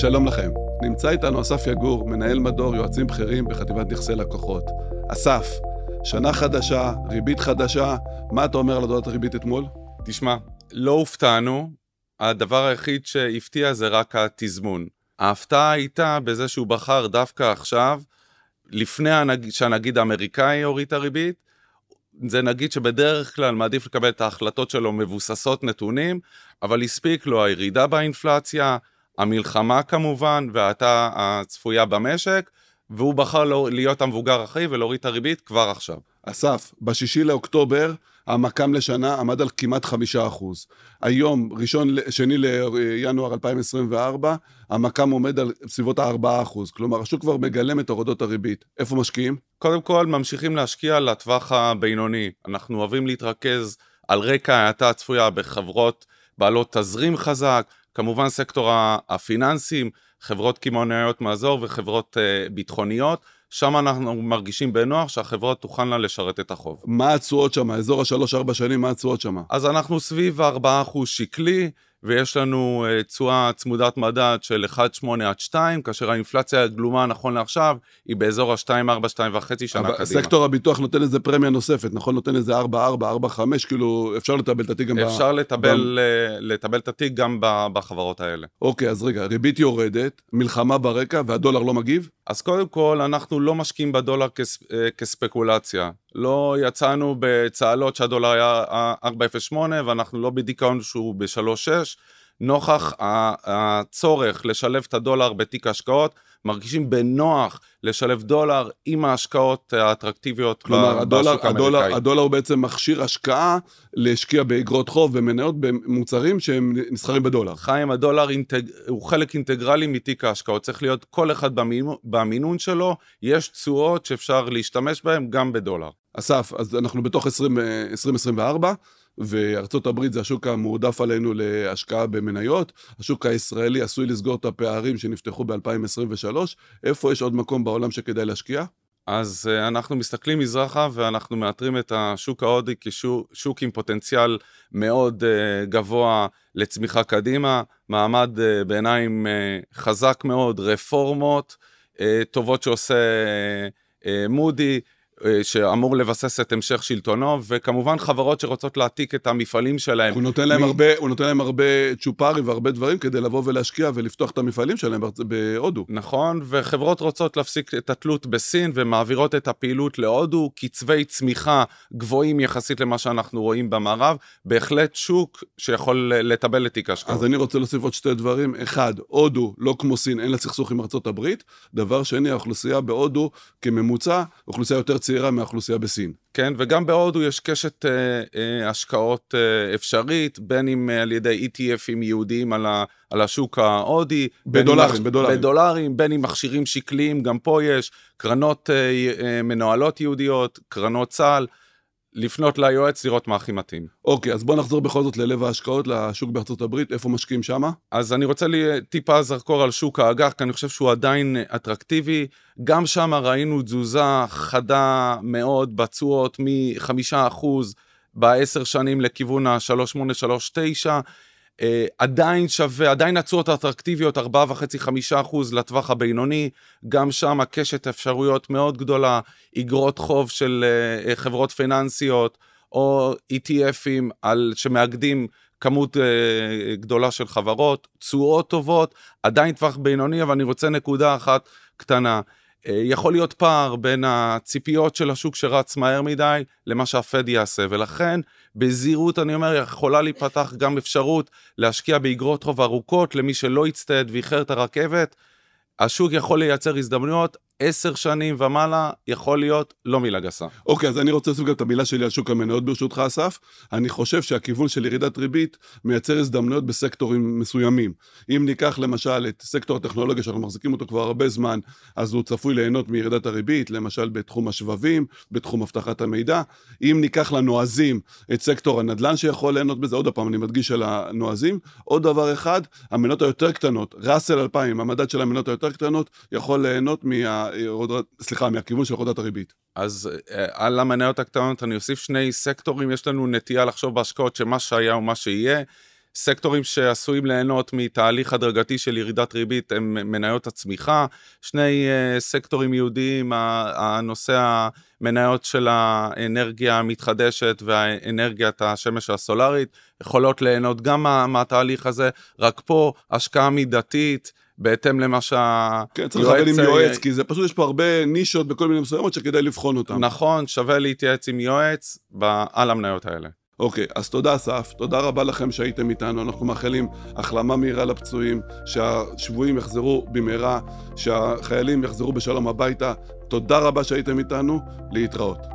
שלום לכם. נמצא איתנו אסף יגור, מנהל מדור יועצים בכירים בחטיבת נכסי לקוחות. אסף, שנה חדשה, ריבית חדשה, מה אתה אומר על הודעת הריבית אתמול? תשמע, לא הופתענו, הדבר היחיד שהפתיע זה רק התזמון. ההפתעה הייתה בזה שהוא בחר דווקא עכשיו, לפני הנג... שהנגיד האמריקאי הוריד את הריבית, זה נגיד שבדרך כלל מעדיף לקבל את ההחלטות שלו מבוססות נתונים, אבל הספיק לו הירידה באינפלציה, המלחמה כמובן, וההאטה הצפויה במשק, והוא בחר לא, להיות המבוגר אחרי ולהוריד את הריבית כבר עכשיו. אסף, בשישי לאוקטובר, המק"מ לשנה עמד על כמעט חמישה אחוז. היום, ראשון, שני לינואר 2024, המק"מ עומד על סביבות הארבעה אחוז. כלומר, השוק כבר מגלם את הורדות הריבית. איפה משקיעים? קודם כל, ממשיכים להשקיע לטווח הבינוני. אנחנו אוהבים להתרכז על רקע ההאטה הצפויה בחברות בעלות תזרים חזק, כמובן סקטור הפיננסים, חברות קמעונאיות מאזור וחברות uh, ביטחוניות. שם אנחנו מרגישים בנוח שהחברות תוכלנה לשרת את החוב. מה התשואות שם? אזור השלוש-ארבע שנים, מה התשואות שם? אז אנחנו סביב 4% שקלי, ויש לנו אה, תשואה צמודת מדד של 1.8 עד 2, כאשר האינפלציה הגלומה נכון לעכשיו היא באזור ה-2.4, 2.5 שנה קדימה. סקטור הביטוח נותן איזה פרמיה נוספת, נכון? נותן איזה 4.4, 4.5, כאילו אפשר לטבל את התיק גם אפשר ב... לטבל, ב... לטבל את התיק גם בחברות האלה. אוקיי, אז רגע, ריבית יורדת, מלחמה ברקע והדולר לא מגיב? אז קודם כל, אנחנו לא משקיעים בדולר כס, אה, כספקולציה. לא יצאנו בצהלות שהדולר היה 4.08 ואנחנו לא בדיכאון שהוא ב-3.6. נוכח הצורך לשלב את הדולר בתיק ההשקעות, מרגישים בנוח לשלב דולר עם ההשקעות האטרקטיביות כלומר, הדולר, הדולר, הדולר הוא בעצם מכשיר השקעה להשקיע באגרות חוב ומניות במוצרים שהם נסחרים בדולר. חיים, הדולר אינטג... הוא חלק אינטגרלי מתיק ההשקעות, צריך להיות כל אחד במינון, במינון שלו, יש תשואות שאפשר להשתמש בהן גם בדולר. אסף, אז אנחנו בתוך 20, 2024. וארצות הברית זה השוק המועדף עלינו להשקעה במניות. השוק הישראלי עשוי לסגור את הפערים שנפתחו ב-2023. איפה יש עוד מקום בעולם שכדאי להשקיע? אז uh, אנחנו מסתכלים מזרחה ואנחנו מאתרים את השוק ההודי כשוק עם פוטנציאל מאוד uh, גבוה לצמיחה קדימה, מעמד uh, בעיניים חזק מאוד, רפורמות טובות שעושה מודי, אה, שאמור לבסס את המשך שלטונו, וכמובן חברות שרוצות להעתיק את המפעלים שלהם. הוא נותן להם, מ... הרבה, הוא נותן להם הרבה צ'ופרים והרבה דברים כדי לבוא ולהשקיע ולפתוח את המפעלים שלהם בהודו. נכון, וחברות רוצות להפסיק את התלות בסין ומעבירות את הפעילות להודו, קצבי צמיחה גבוהים יחסית למה שאנחנו רואים במערב, בהחלט שוק שיכול לטבל את תיק ההשקעות. אז אני רוצה להוסיף עוד שתי דברים. אחד, הודו, לא כמו סין, אין לה סכסוך עם ארצות הברית. דבר שני, האוכלוסייה בהודו כממוצע, אוכלוסייה יותר צעירה מהאוכלוסייה בסין. כן, וגם בהודו יש קשת אה, אה, השקעות אה, אפשרית, בין אם אה, על ידי ETFים ייעודיים על, ה, על השוק ההודי. בדולרים, בין בדולרים. בדולרים, בין עם מכשירים שקליים, גם פה יש קרנות אה, אה, מנוהלות ייעודיות, קרנות צה"ל. לפנות ליועץ, לראות מה הכי מתאים. אוקיי, אז בוא נחזור בכל זאת ללב ההשקעות, לשוק בארצות הברית, איפה משקיעים שמה? אז אני רוצה לי טיפה זרקור על שוק האג"ח, כי אני חושב שהוא עדיין אטרקטיבי. גם שם ראינו תזוזה חדה מאוד בתשואות מ-5% בעשר שנים לכיוון ה-3839. Uh, עדיין שווה, עדיין התשואות האטרקטיביות 4.5-5% לטווח הבינוני, גם שם קשת אפשרויות מאוד גדולה, אגרות חוב של uh, חברות פיננסיות, או ETFים על, שמאגדים כמות גדולה של חברות, תשואות טובות, עדיין טווח בינוני, אבל אני רוצה נקודה אחת קטנה. אה, יכול להיות פער בין הציפיות של השוק שרץ מהר מדי למה שהפד יעשה, ולכן בזהירות אני אומר, יכולה להיפתח גם אפשרות להשקיע באגרות חוב ארוכות למי שלא יצטייד ואיחר את הרכבת. השוק יכול לייצר הזדמנויות, עשר שנים ומעלה יכול להיות לא מילה גסה. אוקיי, אז אני רוצה להוסיף גם את המילה שלי על שוק המניות ברשותך, אסף. אני חושב שהכיוון של ירידת ריבית מייצר הזדמנויות בסקטורים מסוימים. אם ניקח למשל את סקטור הטכנולוגיה שאנחנו מחזיקים אותו כבר הרבה זמן, אז הוא צפוי ליהנות מירידת הריבית, למשל בתחום השבבים, בתחום אבטחת המידע. אם ניקח לנועזים את סקטור הנדל"ן שיכול ליהנות בזה, עוד פעם, אני מדגיש על הנועזים. עוד דבר אחד, המניות היותר קטנות, ראסל 2000, המדד של המניות היותר קטנות, יכול ליהנות מה... סליחה, מהכיוון של הורדת הריבית. אז אה, על המניות הקטנות אני אוסיף שני סקטורים, יש לנו נטייה לחשוב בהשקעות שמה שהיה הוא מה שיהיה. סקטורים שעשויים ליהנות מתהליך הדרגתי של ירידת ריבית הם מניות הצמיחה, שני uh, סקטורים יהודיים, הנושא המניות של האנרגיה המתחדשת והאנרגיית השמש הסולארית, יכולות ליהנות גם מה, מהתהליך הזה, רק פה השקעה מידתית. בהתאם למה שה... כן, צריך לכבד עם יועץ, כי זה פשוט, יש פה הרבה נישות בכל מיני מסוימות שכדאי לבחון אותן. נכון, שווה להתייעץ עם יועץ על המניות האלה. אוקיי, אז תודה אסף, תודה רבה לכם שהייתם איתנו, אנחנו מאחלים החלמה מהירה לפצועים, שהשבויים יחזרו במהרה, שהחיילים יחזרו בשלום הביתה. תודה רבה שהייתם איתנו, להתראות.